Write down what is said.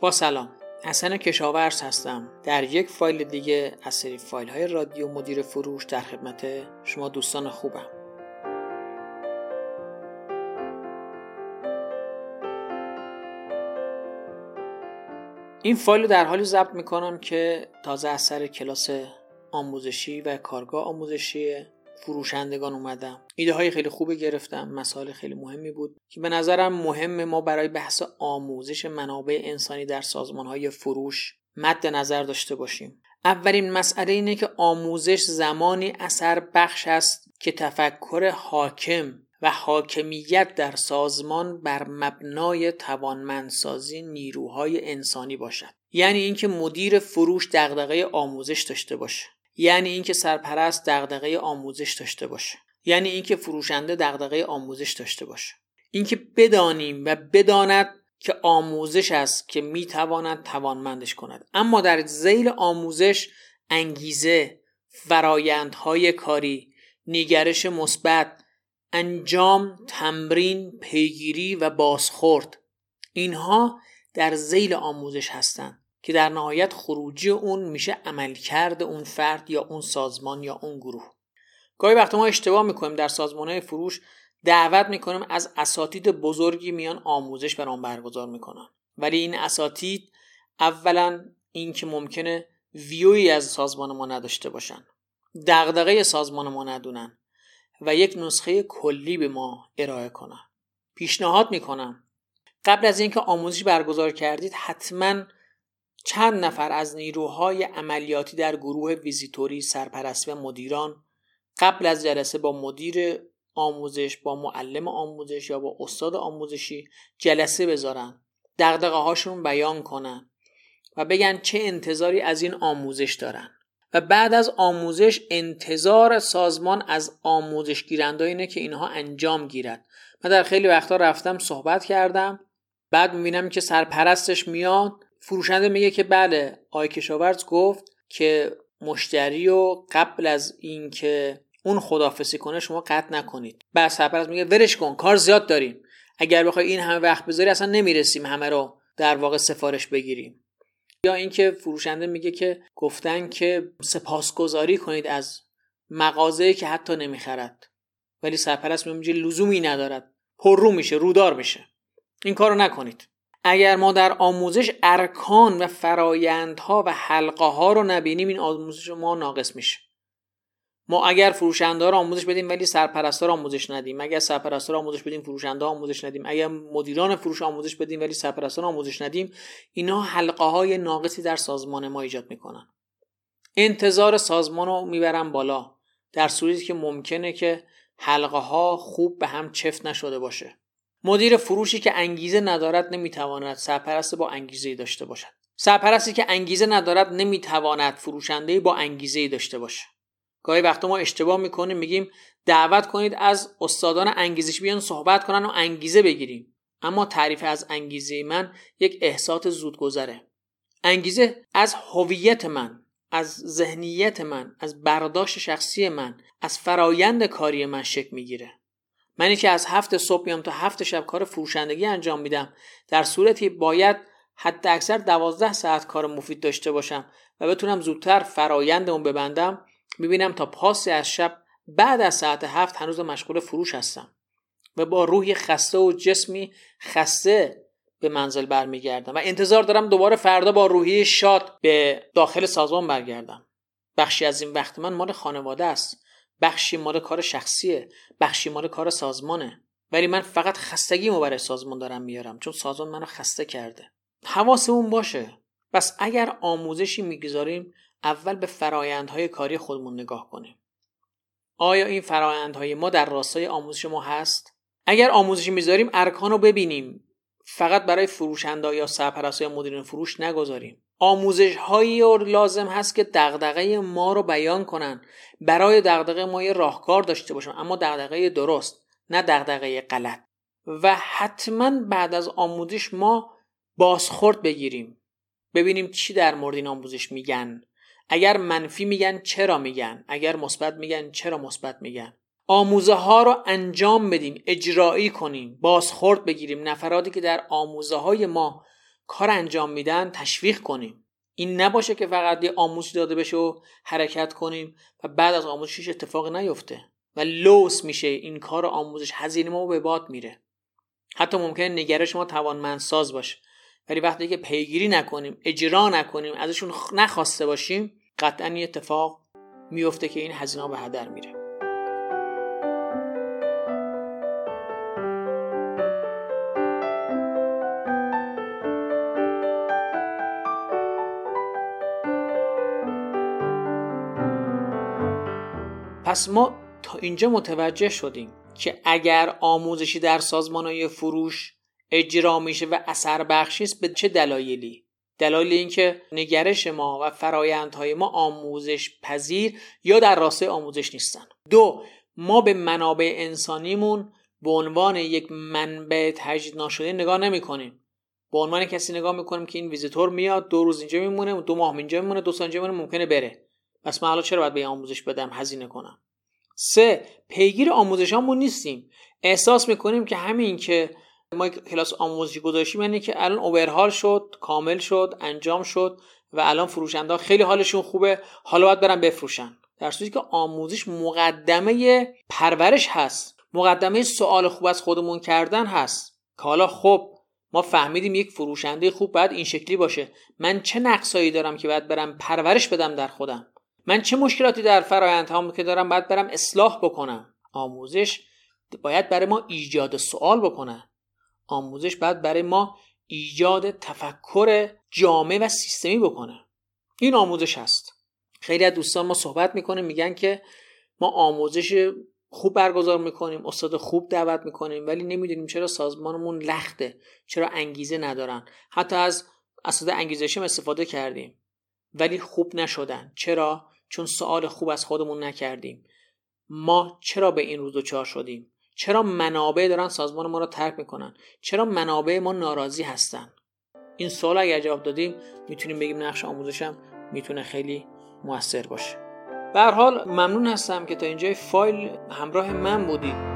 با سلام حسن کشاورز هستم. در یک فایل دیگه از سری فایل های رادیو مدیر فروش در خدمت شما دوستان خوبم. این فایل رو در حالی ضبط می‌کنم که تازه از سر کلاس آموزشی و کارگاه آموزشی فروشندگان اومدم. ایده های خیلی خوبی گرفتم مسائل خیلی مهمی بود که به نظرم مهم ما برای بحث آموزش منابع انسانی در سازمان های فروش مد نظر داشته باشیم. اولین مسئله اینه که آموزش زمانی اثر بخش است که تفکر حاکم و حاکمیت در سازمان بر مبنای توانمندسازی نیروهای انسانی باشد. یعنی اینکه مدیر فروش دغدغه آموزش داشته باشه. یعنی اینکه سرپرست دغدغه آموزش داشته باشه. یعنی اینکه فروشنده دغدغه آموزش داشته باشه. اینکه بدانیم و بداند که آموزش است که می‌تواند توانمندش کند. اما در زیل آموزش انگیزه فرایندهای کاری نگرش مثبت انجام تمرین پیگیری و بازخورد اینها در زیل آموزش هستند. که در نهایت خروجی اون میشه عملکرد اون فرد یا اون سازمان یا اون گروه. گاهی وقت ما اشتباه می‌کنیم در سازمان فروش دعوت می‌کنیم از اساتید بزرگی میان آموزش برام برگزار می‌کنن. ولی این اساتید اولا اینکه ممکنه ویوی از سازمان ما نداشته باشن. دغدغه سازمان ما ندونن و یک نسخه کلی به ما ارائه کنن. پیشنهاد می‌کنم. قبل از اینکه آموزش برگزار کردید حتما چند نفر از نیروهای عملیاتی در گروه ویزیتوری سرپرستی و مدیران قبل از جلسه با مدیر آموزش با معلم آموزش یا با استاد آموزشی جلسه بذارن دقدقه هاشون بیان کنن و بگن چه انتظاری از این آموزش دارن. و بعد از آموزش انتظار سازمان از آموزش گیرنده اینه که اینها انجام گیرد. من در خیلی وقتا رفتم صحبت کردم بعد می‌بینم که سرپرستش میاد فروشنده میگه که بله آقای کشاورز گفت که مشتری رو قبل از اینکه اون خدافسی کنه شما قطع نکنید. بعد سرپرست میگه ورش کن کار زیاد داریم. اگر بخوای این همه وقت بذاری اصلا نمی‌رسیم همه رو در واقع سفارش بگیریم. یا اینکه فروشنده میگه که گفتن که سپاسگزاری کنید از مغازه‌ای که حتی نمی‌خرد. ولی سرپرست میگه لزومی ندارد. پررو میشه رودار میشه. این کارو نکنید. اگر ما در آموزش ارکان و فرایندها و حلقه ها رو نبینیم این آموزش ما ناقص میشه. ما اگر فروشنده رو آموزش بدیم ولی سرپرستا رو آموزش ندیم. اگر سرپرستا رو آموزش بدیم فروشنده آموزش ندیم. اگر مدیران فروش آموزش بدیم ولی سرپرستا رو آموزش ندیم. اینا حلقه های ناقصی در سازمان ما ایجاد می‌کنن. انتظار سازمان رو می‌برن بالا در صورتی که ممکنه که حلقه ها خوب به هم چفت نشده باشه. مدیر فروشی که انگیزه ندارد نمی‌تواند سرپرست با انگیزه داشته باشد. سرپرستی که انگیزه ندارد نمی‌تواند فروشنده با انگیزه داشته باشه. گاهی وقتا ما اشتباه می‌کنیم میگیم دعوت کنید از استادان انگیزش بیان صحبت کنن و انگیزه بگیریم. اما تعریف از انگیزه من یک احساس زودگذره. انگیزه از هویت من از ذهنیت من از برداشت شخصی من از فرایند کاری من شکل می‌گیره. منی که از هفت صبح میام تا هفت شب کار فروشندگی انجام میدم. در صورتی باید حتی اکثر دوازده ساعت کار مفید داشته باشم و بتونم زودتر فرایند اون ببندم می‌بینم تا پاسی از شب بعد از ساعت هفت هنوز مشغول فروش هستم و با روحی خسته و جسمی خسته به منزل برمیگردم و انتظار دارم دوباره فردا با روحی شاد به داخل سازمان برگردم. بخشی از این وقت من مال خانواده است. بخشی مال کار شخصیه بخشی مال کار سازمانه. ولی من فقط خستگیمو برای سازمان دارم میارم چون سازمان منو خسته کرده. حواسمون باشه. پس اگر آموزشی می‌گذاریم اول به فرایندهای کاری خودمون نگاه کنیم. آیا این فرایندهای ما در راستای آموزش ما هست؟ اگر آموزشی می‌ذاریم ارکان رو ببینیم. فقط برای فروشنده یا سرپرست یا مدیران فروش نگذاریم. آموزش هایی لازم هست که دغدغه ما رو بیان کنن. برای دغدغه ما یه راهکار داشته باشم اما دغدغه درست نه دغدغه غلط. و حتما بعد از آموزش ما بازخورد بگیریم. ببینیم چی در مورد این آموزش میگن. اگر منفی میگن چرا میگن؟ اگر مثبت میگن چرا مثبت میگن؟ آموزه ها رو انجام بدیم اجرایی کنیم بازخورد بگیریم. نفراتی که در آموزه های ما کار انجام میدن تشویق کنیم. این نباشه که فقط یه آموزش داده بشه و حرکت کنیم و بعد از آموزشش اتفاق نیفته و لوس میشه. این کار آموزش هزینه ما به باد میره. حتی ممکنه نگرش ما توانمندساز باشه. ولی وقتی که پیگیری نکنیم اجرا نکنیم ازشون نخواسته باشیم قطعا این اتفاق میفته که این هزینه به هدر میره. پس ما تا اینجا متوجه شدیم که اگر آموزشی در سازمان فروش اجرا میشه و اثر بخشی است به چه دلایلی؟ دلایل اینکه نگرش ما و فرایندهای ما آموزش پذیر یا در راسته آموزش نیستن. دو ما به منابع انسانیمون به عنوان یک منبع تجدید ناشده نگاه نمی کنیم به عنوان کسی نگاه می‌کنیم که این ویزیتور میاد دو روز اینجا میمونه دو ماه اینجا میمونه دو سال اینجا میمونه ممکنه بره. پس من حالا چرا باید به آموزش بدم؟ هزینه کنم. سه پیگیر آموزشامون نیستیم. احساس می‌کنیم که همین که ما کلاس آموزشی گذاشتیم یعنی که الان اوورهال شد کامل شد انجام شد و الان فروشنده خیلی حالشون خوبه. حالا باید برن بفروشن. در صورتی که آموزش مقدمه پرورش هست. مقدمه سوال خوب از خودمون کردن هست. که حالا خب ما فهمیدیم یک فروشنده خوب باید این شکلی باشه. من چه نقصایی دارم که باید برم پرورش بدم در خودم؟ من چه مشکلاتی در فرایندهام که دارم باید برم اصلاح بکنم؟ آموزش باید برای ما ایجاد سوال بکنه. آموزش باید برای ما ایجاد تفکر جامع و سیستمی بکنه. این آموزش هست. خیلی از دوستان ما صحبت می‌کنیم میگن که ما آموزش خوب برگزار می‌کنیم استاد خوب دعوت می‌کنیم ولی نمی‌دونیم چرا سازمانمون لخته چرا انگیزه ندارن. حتی از اساتید انگیزشی استفاده کردیم ولی خوب نشدن. چرا؟ چون سوال خوب از خودمون نکردیم. ما چرا به این روز چهار شدیم؟ چرا منابع دارن سازمان ما رو ترک می‌کنن؟ چرا منابع ما ناراضی هستن؟ این سوال اگر جواب دادیم می‌تونیم بگیم نقش آموزشم می‌تونه خیلی موثر باشه. به حال ممنون هستم که تا اینجای فایل همراه من بودید.